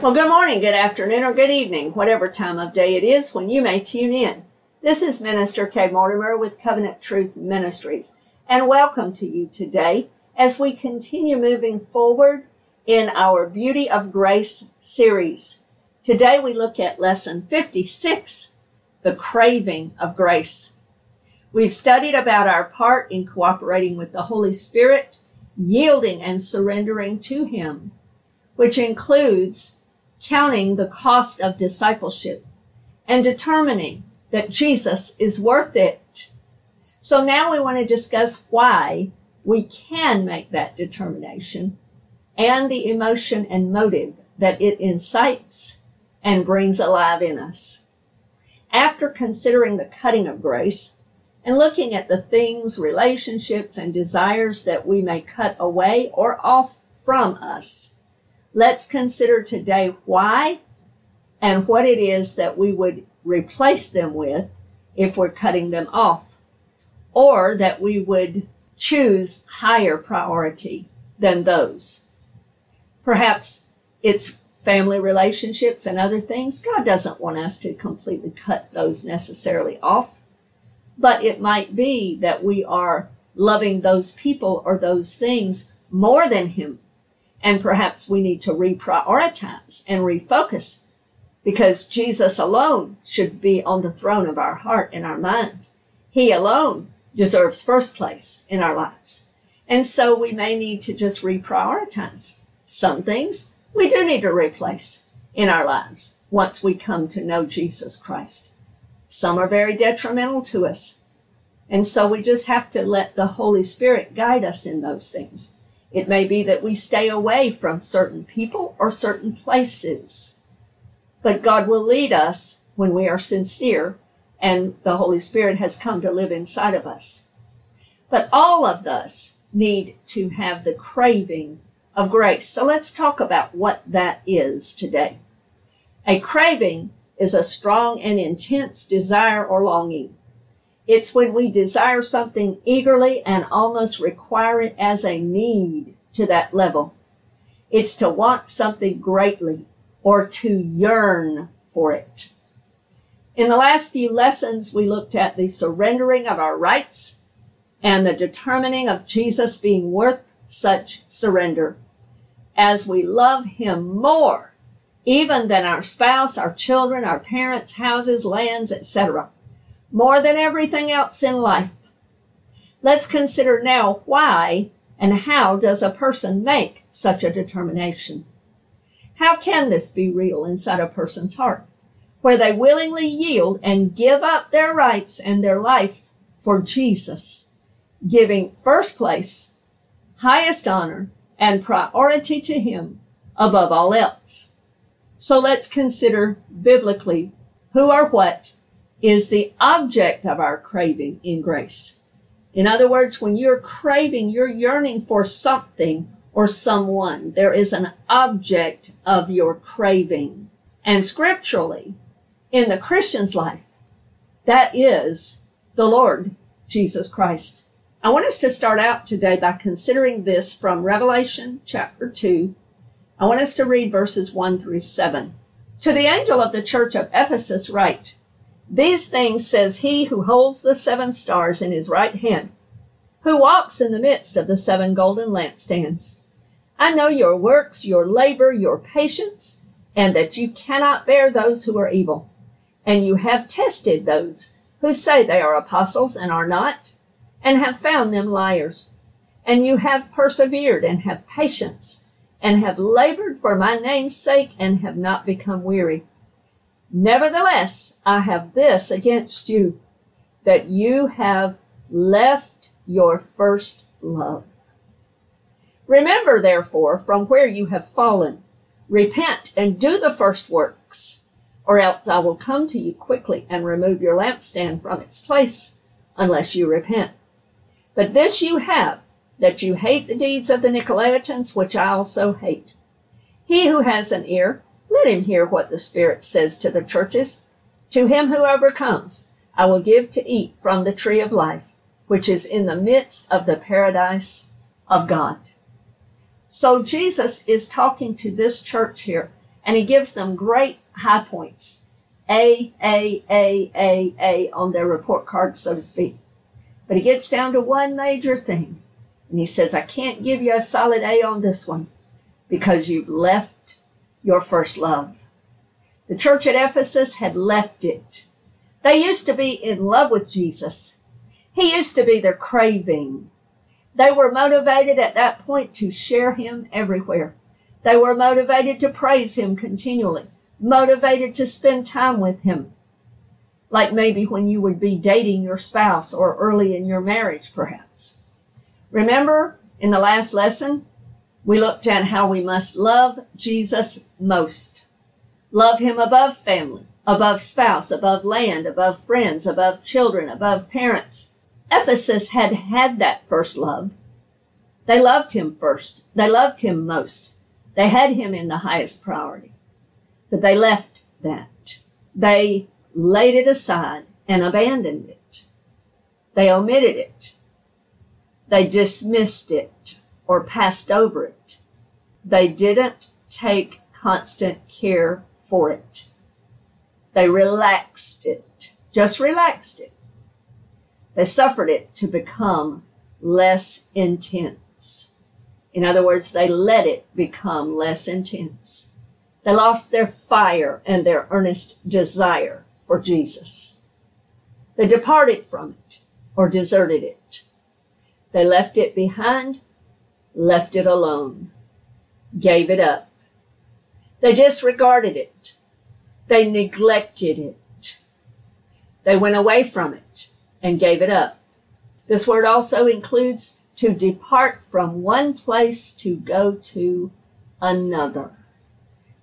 Well, good morning, good afternoon, or good evening, whatever time of day it is when you may tune in. This is Minister Kay Mortimer with Covenant Truth Ministries, and welcome to you today as we continue moving forward in our Beauty of Grace series. Today we look at lesson 56, the craving of grace. We've studied about our part in cooperating with the Holy Spirit, yielding and surrendering to Him, which includes counting the cost of discipleship and determining that Jesus is worth it. So now we want to discuss why we can make that determination and the emotion and motive that it incites and brings alive in us. After considering the cutting of grace and looking at the things, relationships, and desires that we may cut away or off from us, Let's consider today why and what it is that we would replace them with if we're cutting them off, or that we would choose higher priority than those. Perhaps it's family relationships and other things. God doesn't want us to completely cut those necessarily off, but it might be that we are loving those people or those things more than Him and perhaps we need to reprioritize and refocus because Jesus alone should be on the throne of our heart and our mind. He alone deserves first place in our lives. And so we may need to just reprioritize. Some things we do need to replace in our lives once we come to know Jesus Christ. Some are very detrimental to us. And so we just have to let the Holy Spirit guide us in those things. It may be that we stay away from certain people or certain places. But God will lead us when we are sincere and the Holy Spirit has come to live inside of us. But all of us need to have the craving of grace. So let's talk about what that is today. A craving is a strong and intense desire or longing. It's when we desire something eagerly and almost require it as a need to that level. It's to want something greatly or to yearn for it. In the last few lessons, we looked at the surrendering of our rights and the determining of Jesus being worth such surrender as we love him more even than our spouse, our children, our parents, houses, lands, etc more than everything else in life. Let's consider now why and how does a person make such a determination? How can this be real inside a person's heart? Where they willingly yield and give up their rights and their life for Jesus, giving first place, highest honor, and priority to Him above all else. So let's consider biblically who or what is the object of our craving in grace. In other words, when you're craving, you're yearning for something or someone. There is an object of your craving. And scripturally, in the Christian's life, that is the Lord Jesus Christ. I want us to start out today by considering this from Revelation chapter 2. I want us to read verses 1 through 7. To the angel of the church of Ephesus write, these things says he who holds the seven stars in his right hand, who walks in the midst of the seven golden lampstands. I know your works, your labor, your patience, and that you cannot bear those who are evil. And you have tested those who say they are apostles and are not, and have found them liars. And you have persevered and have patience, and have labored for my name's sake and have not become weary. Nevertheless, I have this against you, that you have left your first love. Remember, therefore, from where you have fallen, repent and do the first works, or else I will come to you quickly and remove your lampstand from its place, unless you repent. But this you have, that you hate the deeds of the Nicolaitans, which I also hate. He who has an ear, let him hear what the Spirit says to the churches. To him who overcomes, I will give to eat from the tree of life, which is in the midst of the paradise of God. So Jesus is talking to this church here, And he gives them great high points. A, A, A, A, A on their report card, so to speak. But he gets down to one major thing. And he says, I can't give you a solid A on this one because you've left your first love. The church at Ephesus had left it. They used to be in love with Jesus. He used to be their craving. They were motivated at that point to share him everywhere. They were motivated to praise him continually, motivated to spend time with him. Like maybe when you would be dating your spouse or early in your marriage, perhaps. Remember in the last lesson, we looked at how we must love Jesus most. Love him above family, above spouse, above land, above friends, above children, above parents. Ephesus had had that first love. They loved him first. They loved him most. They had him in the highest priority. But they left that. They laid it aside and abandoned it. They omitted it. They dismissed it or passed over it. They didn't take constant care for it. They relaxed it, just relaxed it. They suffered it to become less intense. In other words, they let it become less intense. They lost their fire and their earnest desire for Jesus. They departed from it or deserted it. They left it behind, left it alone, gave it up. They disregarded it. They neglected it. They went away from it and gave it up. This word also includes to depart from one place to go to another.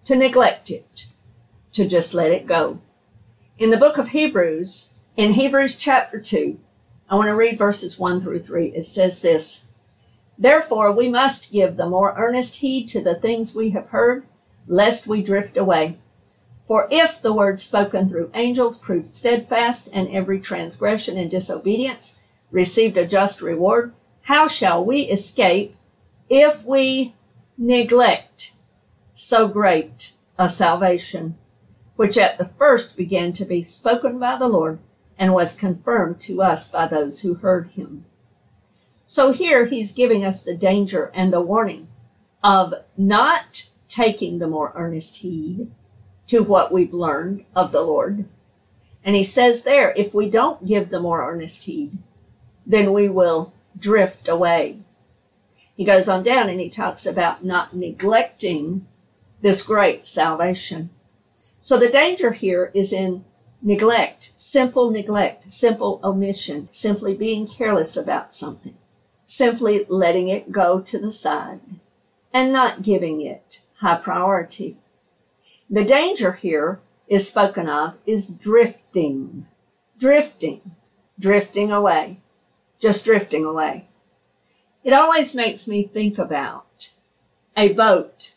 To neglect it. To just let it go. In the book of Hebrews, in Hebrews chapter 2, I want to read verses 1 through 3. It says this Therefore, we must give the more earnest heed to the things we have heard, lest we drift away. For if the word spoken through angels proved steadfast, and every transgression and disobedience received a just reward, how shall we escape if we neglect so great a salvation, which at the first began to be spoken by the Lord and was confirmed to us by those who heard him? So here he's giving us the danger and the warning of not taking the more earnest heed to what we've learned of the Lord. And he says there, if we don't give the more earnest heed, then we will drift away. He goes on down and he talks about not neglecting this great salvation. So the danger here is in neglect, simple neglect, simple omission, simply being careless about something, simply letting it go to the side and not giving it high priority. The danger here is spoken of is drifting, drifting, drifting away, just drifting away. It always makes me think about a boat,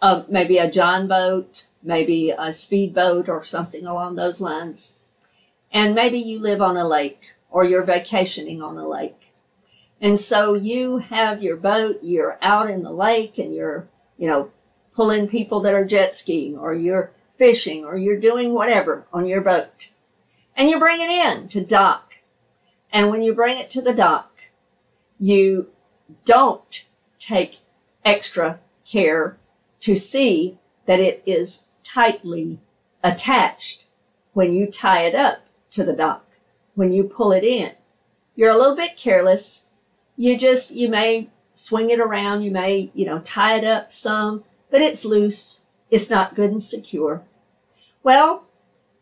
uh, maybe a John boat, maybe a speedboat or something along those lines. And maybe you live on a lake or you're vacationing on a lake. And so you have your boat, you're out in the lake and you're, you know, pulling people that are jet skiing or you're fishing or you're doing whatever on your boat. And you bring it in to dock. And when you bring it to the dock, you don't take extra care to see that it is tightly attached when you tie it up to the dock, when you pull it in. You're a little bit careless you just, you may swing it around, you may, you know, tie it up some, but it's loose. It's not good and secure. Well,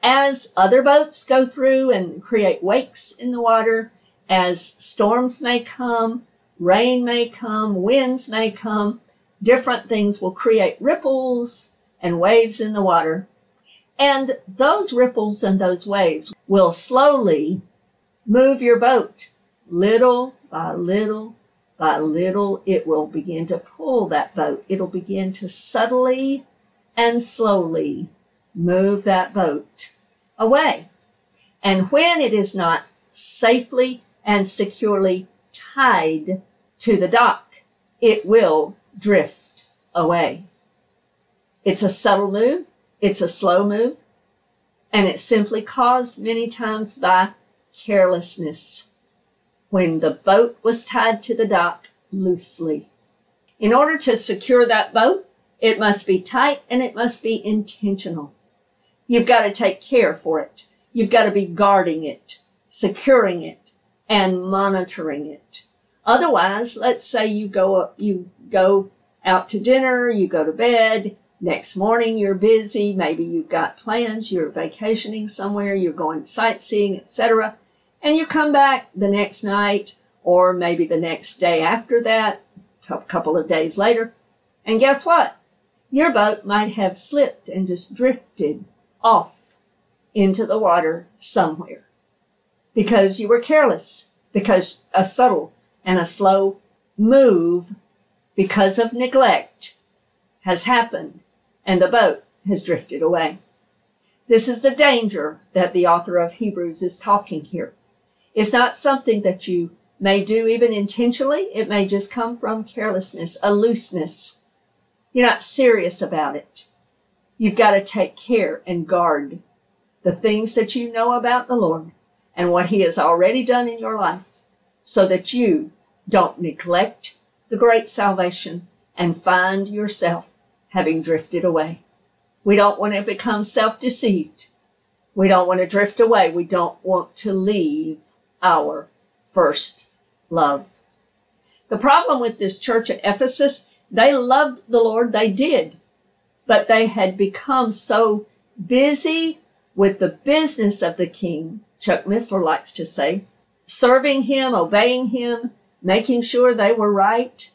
as other boats go through and create wakes in the water, as storms may come, rain may come, winds may come, different things will create ripples and waves in the water. And those ripples and those waves will slowly move your boat little by little by little, it will begin to pull that boat. It'll begin to subtly and slowly move that boat away. And when it is not safely and securely tied to the dock, it will drift away. It's a subtle move. It's a slow move. And it's simply caused many times by carelessness when the boat was tied to the dock loosely. In order to secure that boat, it must be tight and it must be intentional. You've got to take care for it. You've got to be guarding it, securing it, and monitoring it. Otherwise, let's say you go up, you go out to dinner, you go to bed, next morning you're busy, maybe you've got plans, you're vacationing somewhere, you're going sightseeing, etc. And you come back the next night or maybe the next day after that, a couple of days later, and guess what? Your boat might have slipped and just drifted off into the water somewhere because you were careless, because a subtle and a slow move because of neglect has happened and the boat has drifted away. This is the danger that the author of Hebrews is talking here. It's not something that you may do even intentionally. It may just come from carelessness, a looseness. You're not serious about it. You've got to take care and guard the things that you know about the Lord and what He has already done in your life so that you don't neglect the great salvation and find yourself having drifted away. We don't want to become self-deceived. We don't want to drift away. We don't want to leave our first love. The problem with this church at Ephesus, they loved the Lord, they did, but they had become so busy with the business of the king, Chuck Missler likes to say, serving him, obeying him, making sure they were right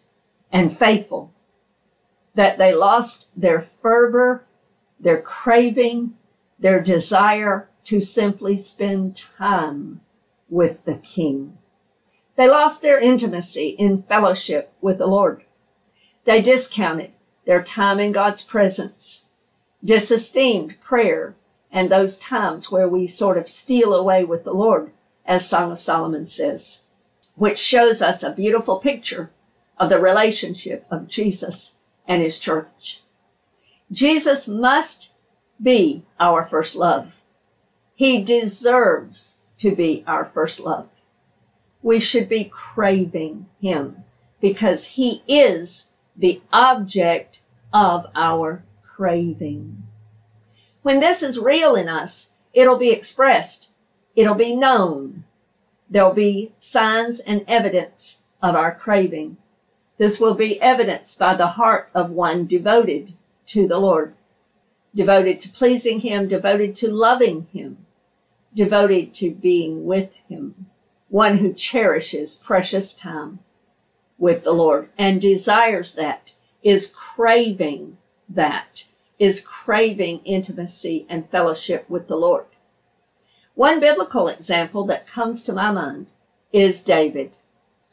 and faithful, that they lost their fervor, their craving, their desire to simply spend time with the King. They lost their intimacy in fellowship with the Lord. They discounted their time in God's presence, disesteemed prayer and those times where we sort of steal away with the Lord, as Song of Solomon says, which shows us a beautiful picture of the relationship of Jesus and his church. Jesus must be our first love. He deserves to be our first love. We should be craving him because he is the object of our craving. When this is real in us, it'll be expressed. It'll be known. There'll be signs and evidence of our craving. This will be evidenced by the heart of one devoted to the Lord, devoted to pleasing Him, devoted to loving Him, devoted to being with Him, one who cherishes precious time with the Lord and desires that, is craving that, is craving intimacy and fellowship with the Lord. One biblical example that comes to my mind is David.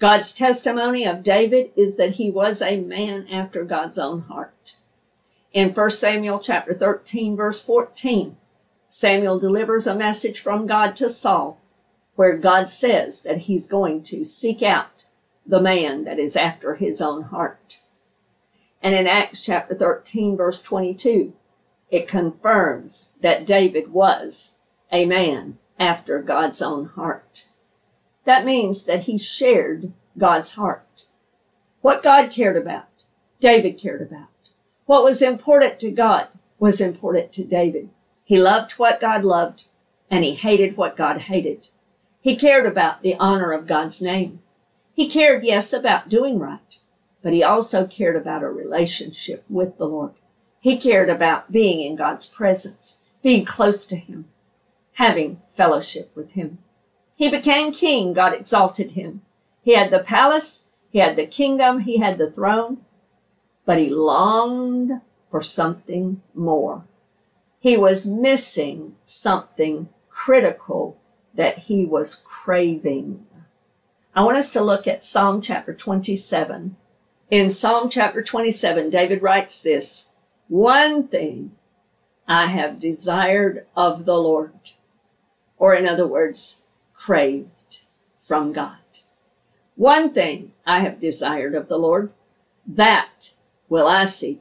God's testimony of David is that he was a man after God's own heart. In 1 Samuel chapter 13 verse 14, Samuel delivers a message from God to Saul where God says that he's going to seek out the man that is after his own heart. And in Acts chapter 13 verse 22, it confirms that David was a man after God's own heart. That means that he shared God's heart. What God cared about, David cared about. What was important to God was important to David. He loved what God loved and he hated what God hated. He cared about the honor of God's name. He cared, yes, about doing right, but he also cared about a relationship with the Lord. He cared about being in God's presence, being close to him, having fellowship with him. He became king. God exalted him. He had the palace. He had the kingdom. He had the throne, but he longed for something more. He was missing something critical that he was craving. I want us to look at Psalm chapter 27. In Psalm chapter 27, David writes this, one thing I have desired of the Lord, or in other words, craved from God. One thing I have desired of the Lord, that will I seek,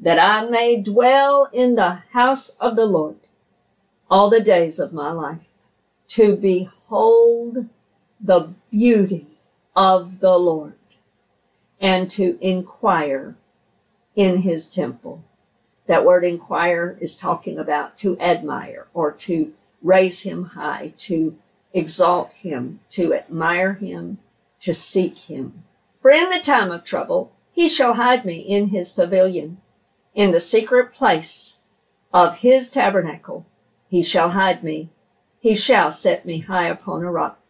that I may dwell in the house of the Lord all the days of my life, to behold the beauty of the Lord and to inquire in his temple. That word inquire is talking about to admire or to raise him high, to exalt him, to admire him, to seek him. For in the time of trouble, he shall hide me in his pavilion. In the secret place of his tabernacle, he shall hide me. He shall set me high upon a rock.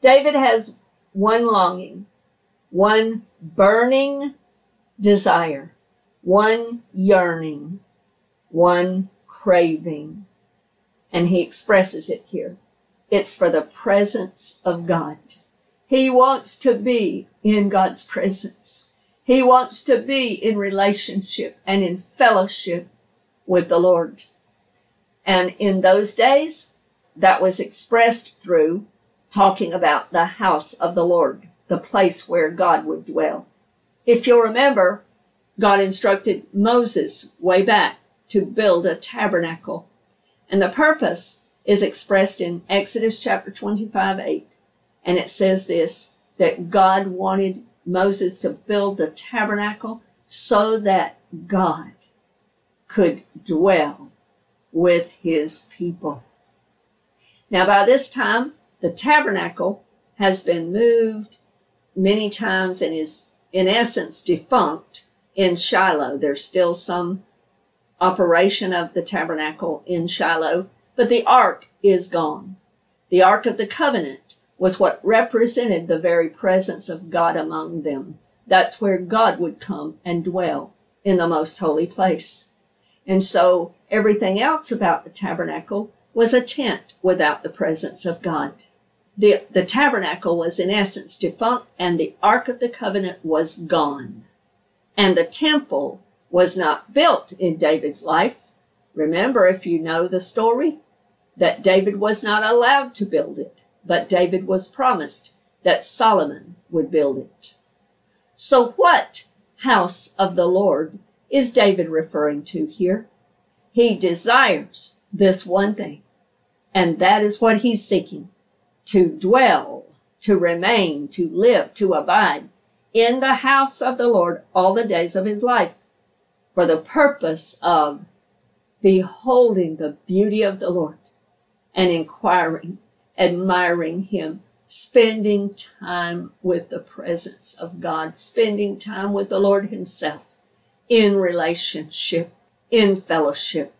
David has one longing, one burning desire, one yearning, one craving. And he expresses it here. It's for the presence of God. He wants to be in God's presence. He wants to be in relationship and in fellowship with the Lord. And in those days, that was expressed through talking about the house of the Lord, the place where God would dwell. If you'll remember, God instructed Moses way back to build a tabernacle. And the purpose is expressed in Exodus chapter 25, 8. And it says this, that God wanted Moses to build the tabernacle so that God could dwell with his people. Now, by this time, the tabernacle has been moved many times and is, in essence, defunct in Shiloh. There's still some operation of the tabernacle in Shiloh, but the ark is gone. The ark of the covenant was what represented the very presence of God among them. That's where God would come and dwell in the most holy place. And so everything else about the tabernacle was a tent without the presence of God. The, the tabernacle was in essence defunct and the Ark of the Covenant was gone. And the temple was not built in David's life. Remember, if you know the story, that David was not allowed to build it but David was promised that Solomon would build it. So what house of the Lord is David referring to here? He desires this one thing, and that is what he's seeking to dwell, to remain, to live, to abide in the house of the Lord all the days of his life for the purpose of beholding the beauty of the Lord and inquiring admiring Him, spending time with the presence of God, spending time with the Lord Himself in relationship, in fellowship.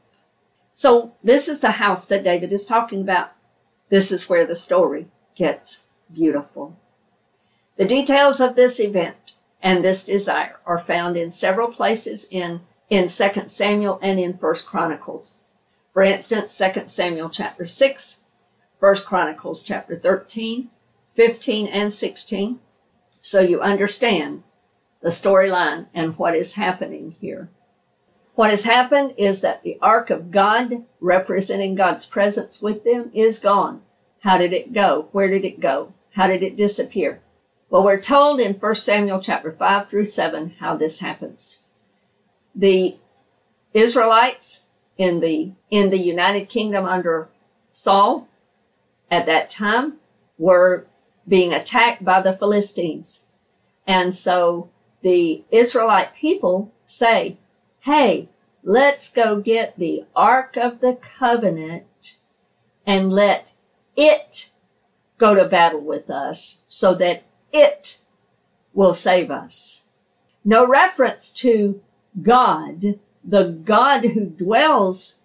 So this is the house that David is talking about. This is where the story gets beautiful. The details of this event and this desire are found in several places in, in 2 Samuel and in 1 Chronicles. For instance, 2 Samuel chapter 6, First Chronicles chapter 13, 15, and 16, so you understand the storyline and what is happening here. What has happened is that the ark of God, representing God's presence with them, is gone. How did it go? Where did it go? How did it disappear? Well, we're told in 1 Samuel chapter 5 through 7 how this happens. The Israelites in the, in the United Kingdom under Saul at that time were being attacked by the Philistines. And so the Israelite people say, Hey, let's go get the Ark of the Covenant and let it go to battle with us so that it will save us. No reference to God, the God who dwells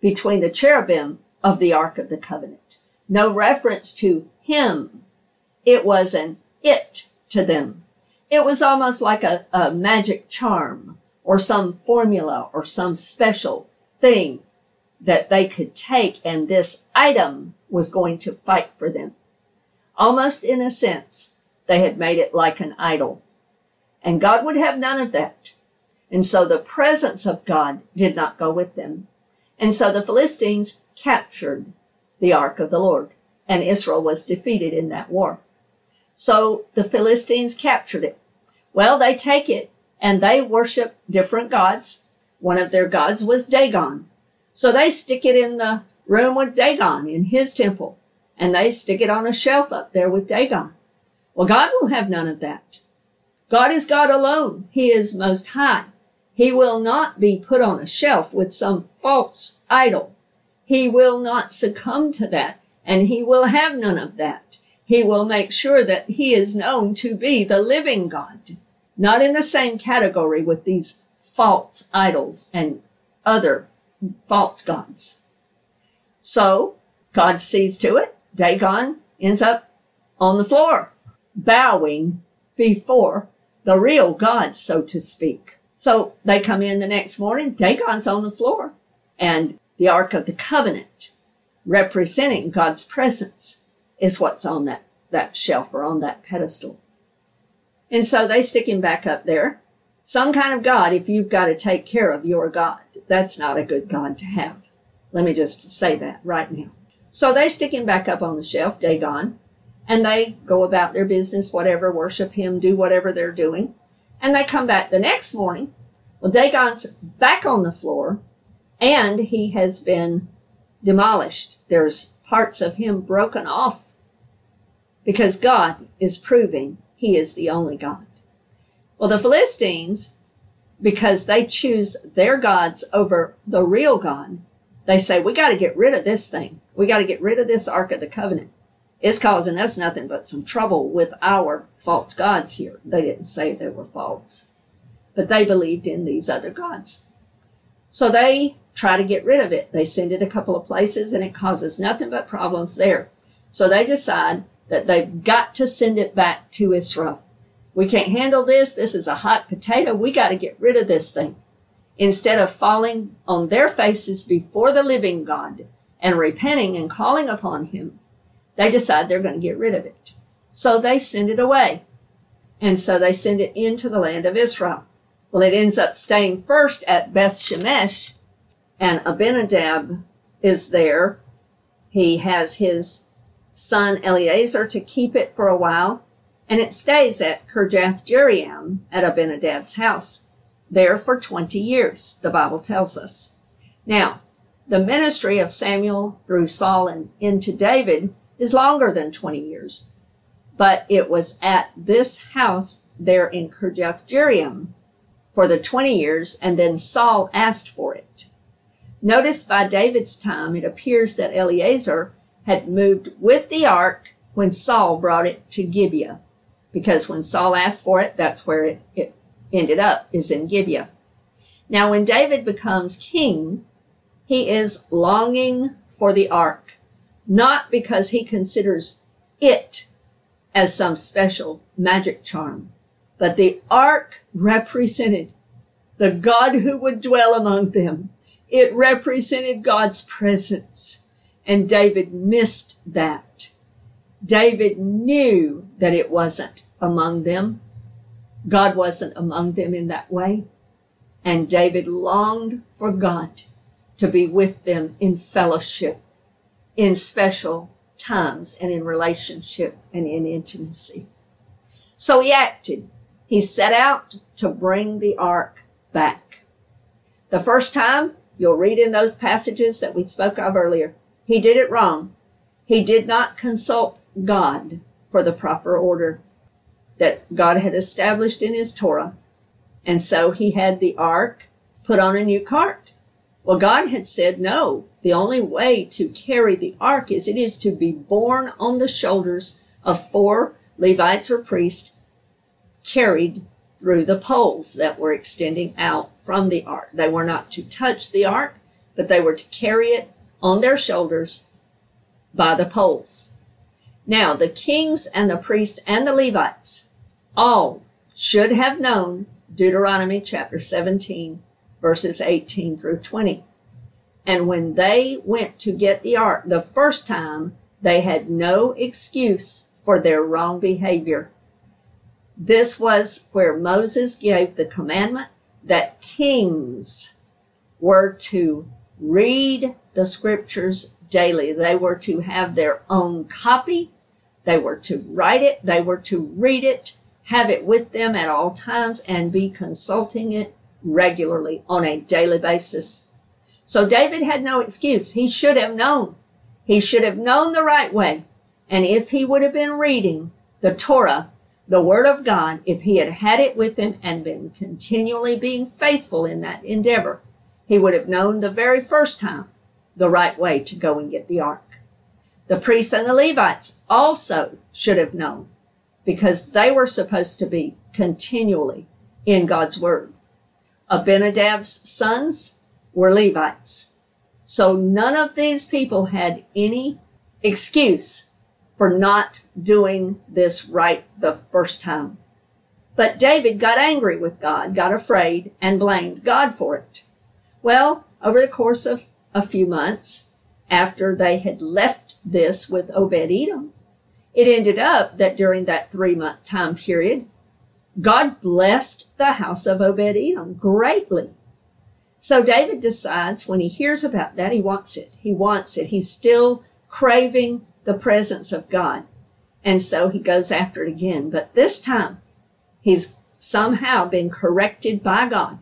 between the cherubim of the Ark of the Covenant no reference to him. It was an it to them. It was almost like a, a magic charm or some formula or some special thing that they could take and this item was going to fight for them. Almost in a sense, they had made it like an idol. And God would have none of that. And so the presence of God did not go with them. And so the Philistines captured the ark of the Lord, and Israel was defeated in that war. So the Philistines captured it. Well, they take it and they worship different gods. One of their gods was Dagon. So they stick it in the room with Dagon in his temple, and they stick it on a shelf up there with Dagon. Well, God will have none of that. God is God alone. He is most high. He will not be put on a shelf with some false idol. He will not succumb to that, and he will have none of that. He will make sure that he is known to be the living God, not in the same category with these false idols and other false gods. So God sees to it. Dagon ends up on the floor, bowing before the real God, so to speak. So they come in the next morning. Dagon's on the floor and the Ark of the Covenant representing God's presence is what's on that, that shelf or on that pedestal. And so they stick him back up there. Some kind of God, if you've got to take care of your God, that's not a good God to have. Let me just say that right now. So they stick him back up on the shelf, Dagon, and they go about their business, whatever, worship him, do whatever they're doing. And they come back the next morning. Well, Dagon's back on the floor and he has been demolished. There's parts of him broken off because God is proving he is the only God. Well, the Philistines, because they choose their gods over the real God, they say, we got to get rid of this thing. We got to get rid of this Ark of the Covenant. It's causing us nothing but some trouble with our false gods here. They didn't say they were false, but they believed in these other gods. So they try to get rid of it. They send it a couple of places and it causes nothing but problems there. So they decide that they've got to send it back to Israel. We can't handle this. This is a hot potato. We got to get rid of this thing. Instead of falling on their faces before the living God and repenting and calling upon him, they decide they're going to get rid of it. So they send it away. And so they send it into the land of Israel. Well, it ends up staying first at Beth Shemesh, and Abinadab is there. He has his son Eleazar to keep it for a while, and it stays at Kirjath Jearim at Abinadab's house, there for 20 years, the Bible tells us. Now, the ministry of Samuel through Saul and into David is longer than 20 years, but it was at this house there in Kirjath Jearim for the 20 years, and then Saul asked for it. Notice by David's time, it appears that Eleazar had moved with the ark when Saul brought it to Gibeah. Because when Saul asked for it, that's where it, it ended up, is in Gibeah. Now, when David becomes king, he is longing for the ark, not because he considers it as some special magic charm, but the ark represented the God who would dwell among them. It represented God's presence. And David missed that. David knew that it wasn't among them. God wasn't among them in that way. And David longed for God to be with them in fellowship, in special times, and in relationship and in intimacy. So he acted. He set out to bring the ark back. The first time, you'll read in those passages that we spoke of earlier, he did it wrong. He did not consult God for the proper order that God had established in his Torah. And so he had the ark put on a new cart. Well, God had said, no, the only way to carry the ark is it is to be borne on the shoulders of four Levites or priests carried through the poles that were extending out from the ark. They were not to touch the ark, but they were to carry it on their shoulders by the poles. Now, the kings and the priests and the Levites all should have known Deuteronomy chapter 17, verses 18 through 20. And when they went to get the ark the first time, they had no excuse for their wrong behavior. This was where Moses gave the commandment that kings were to read the scriptures daily. They were to have their own copy. They were to write it. They were to read it have it with them at all times, and be consulting it regularly on a daily basis. So David had no excuse. He should have known. He should have known the right way. And if he would have been reading the Torah, the Word of God, if he had had it with him and been continually being faithful in that endeavor, he would have known the very first time the right way to go and get the ark. The priests and the Levites also should have known because they were supposed to be continually in God's Word. Abinadab's sons were Levites. So none of these people had any excuse for not doing this right the first time. But David got angry with God, got afraid, and blamed God for it. Well, over the course of a few months, after they had left this with Obed Edom, it ended up that during that three month time period, God blessed the house of Obed Edom greatly. So David decides when he hears about that, he wants it. He wants it. He's still craving the presence of God. And so he goes after it again. But this time, he's somehow been corrected by God,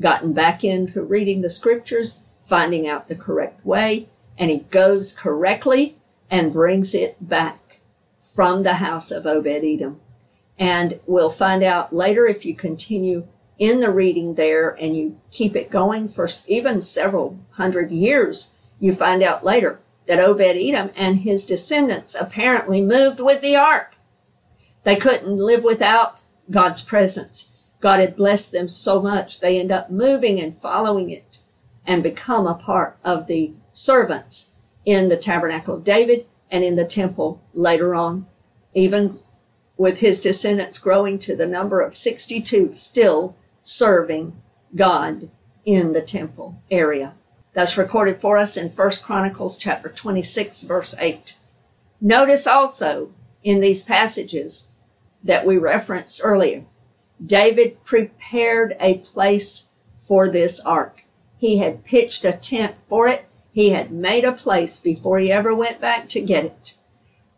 gotten back into reading the scriptures, finding out the correct way, and he goes correctly and brings it back from the house of Obed Edom. And we'll find out later if you continue in the reading there and you keep it going for even several hundred years, you find out later that Obed Edom and his descendants apparently moved with the ark. They couldn't live without God's presence. God had blessed them so much they end up moving and following it and become a part of the servants in the tabernacle of David and in the temple later on, even with his descendants growing to the number of 62 still serving God in the temple area. That's recorded for us in 1 Chronicles chapter 26 verse 8. Notice also in these passages that we referenced earlier, David prepared a place for this ark. He had pitched a tent for it. He had made a place before he ever went back to get it.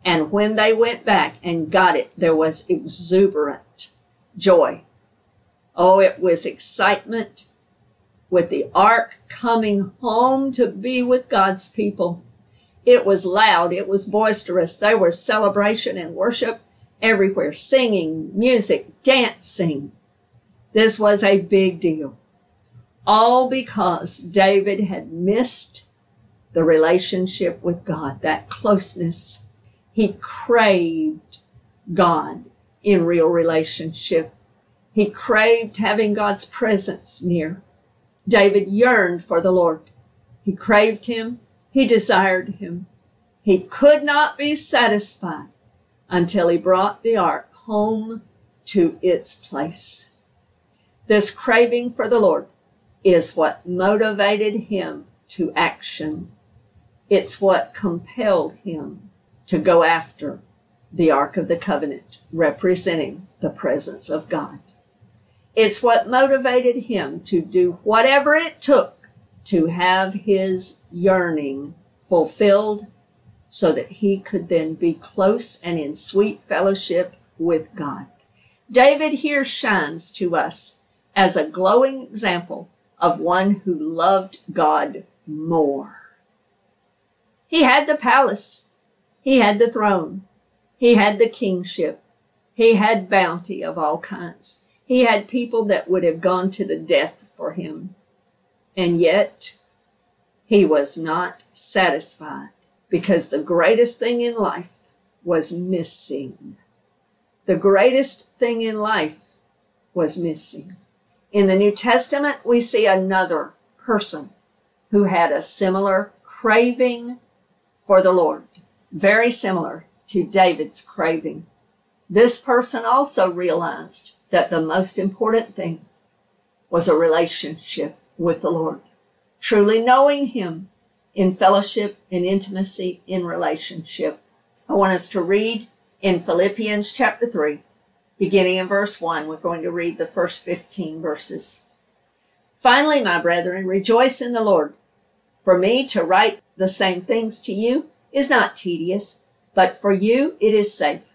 And when they went back and got it, there was exuberant joy. Oh, it was excitement with the ark coming home to be with God's people. It was loud. It was boisterous. There was celebration and worship everywhere, singing, music, dancing. This was a big deal. All because David had missed the relationship with God, that closeness. He craved God in real relationship. He craved having God's presence near. David yearned for the Lord. He craved him. He desired him. He could not be satisfied until he brought the ark home to its place. This craving for the Lord is what motivated him to action. It's what compelled him to go after the Ark of the Covenant, representing the presence of God. It's what motivated him to do whatever it took to have his yearning fulfilled so that he could then be close and in sweet fellowship with God. David here shines to us as a glowing example of one who loved God more. He had the palace. He had the throne. He had the kingship. He had bounty of all kinds. He had people that would have gone to the death for him. And yet, he was not satisfied because the greatest thing in life was missing. The greatest thing in life was missing. In the New Testament, we see another person who had a similar craving for the Lord, very similar to David's craving. This person also realized that the most important thing was a relationship with the Lord. Truly knowing Him in fellowship, in intimacy, in relationship. I want us to read in Philippians chapter 3, beginning in verse 1. We're going to read the first 15 verses. Finally, my brethren, rejoice in the Lord. For me to write the same things to you is not tedious, but for you it is safe.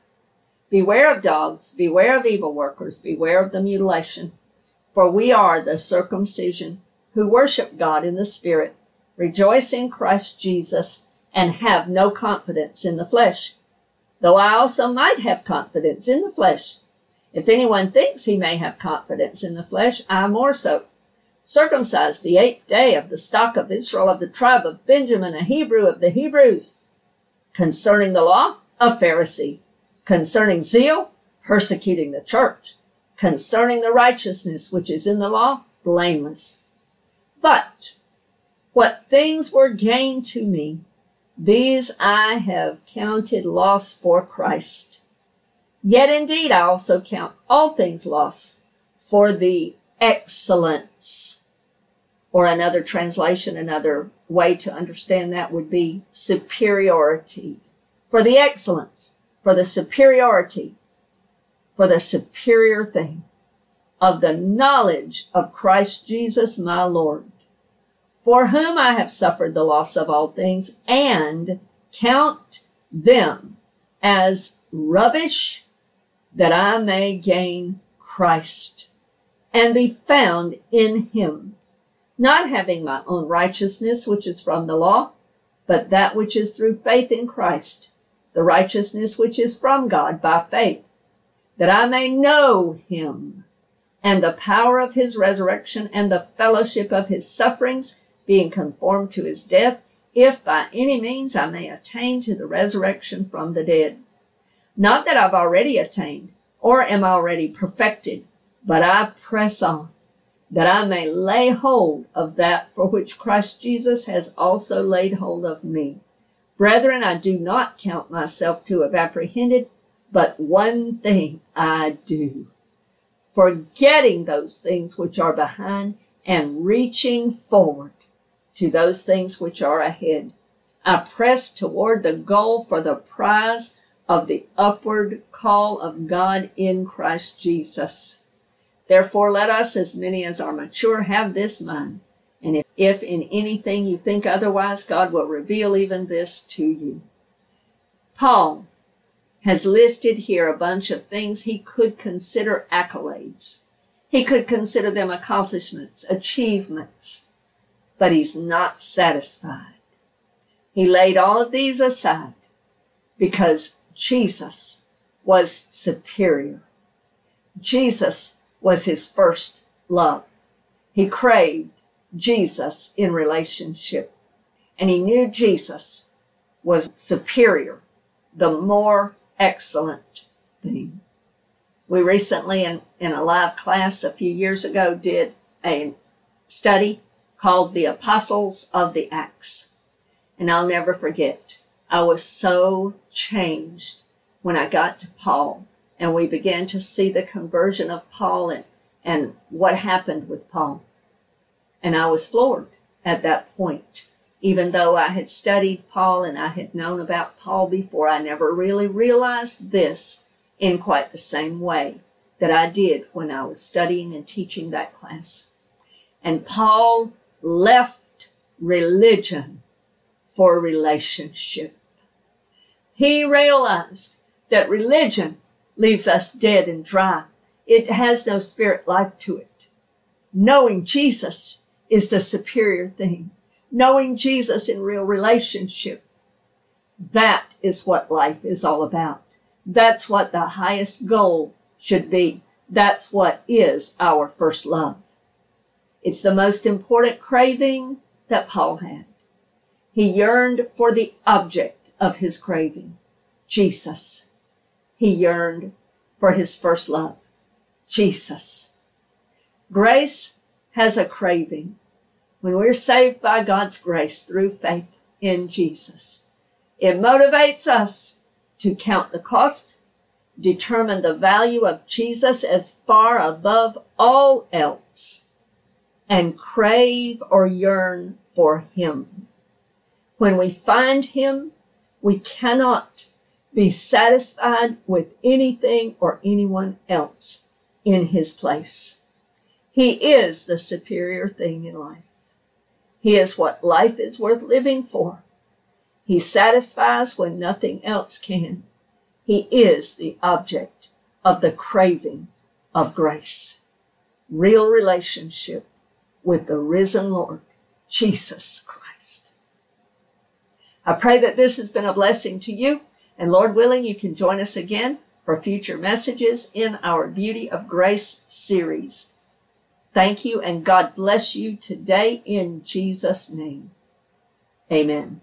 Beware of dogs, beware of evil workers, beware of the mutilation. For we are the circumcision who worship God in the Spirit, rejoice in Christ Jesus, and have no confidence in the flesh. Though I also might have confidence in the flesh. If anyone thinks he may have confidence in the flesh, I more so. Circumcised the eighth day of the stock of Israel of the tribe of Benjamin, a Hebrew of the Hebrews. Concerning the law, a Pharisee concerning zeal, persecuting the church, concerning the righteousness which is in the law, blameless. But what things were gained to me, these I have counted loss for Christ. Yet indeed I also count all things loss for the excellence. Or another translation, another way to understand that would be superiority. For the excellence for the superiority, for the superior thing of the knowledge of Christ Jesus my Lord, for whom I have suffered the loss of all things and count them as rubbish that I may gain Christ and be found in him, not having my own righteousness, which is from the law, but that which is through faith in Christ the righteousness which is from God by faith, that I may know him and the power of his resurrection and the fellowship of his sufferings, being conformed to his death, if by any means I may attain to the resurrection from the dead. Not that I've already attained or am already perfected, but I press on that I may lay hold of that for which Christ Jesus has also laid hold of me. Brethren, I do not count myself to have apprehended, but one thing I do. Forgetting those things which are behind and reaching forward to those things which are ahead. I press toward the goal for the prize of the upward call of God in Christ Jesus. Therefore, let us, as many as are mature, have this mind if in anything you think otherwise, God will reveal even this to you. Paul has listed here a bunch of things he could consider accolades. He could consider them accomplishments, achievements, but he's not satisfied. He laid all of these aside because Jesus was superior. Jesus was his first love. He craved Jesus in relationship. And he knew Jesus was superior, the more excellent thing. We recently, in, in a live class a few years ago, did a study called The Apostles of the Acts. And I'll never forget, I was so changed when I got to Paul and we began to see the conversion of Paul and, and what happened with Paul. And I was floored at that point. Even though I had studied Paul and I had known about Paul before, I never really realized this in quite the same way that I did when I was studying and teaching that class. And Paul left religion for relationship. He realized that religion leaves us dead and dry. It has no spirit life to it. Knowing Jesus is the superior thing. Knowing Jesus in real relationship. That is what life is all about. That's what the highest goal should be. That's what is our first love. It's the most important craving that Paul had. He yearned for the object of his craving, Jesus. He yearned for his first love, Jesus. Grace has a craving when we're saved by God's grace through faith in Jesus. It motivates us to count the cost, determine the value of Jesus as far above all else, and crave or yearn for Him. When we find Him, we cannot be satisfied with anything or anyone else in His place. He is the superior thing in life. He is what life is worth living for. He satisfies when nothing else can. He is the object of the craving of grace. Real relationship with the risen Lord, Jesus Christ. I pray that this has been a blessing to you, and Lord willing, you can join us again for future messages in our Beauty of Grace series. Thank you, and God bless you today in Jesus' name. Amen.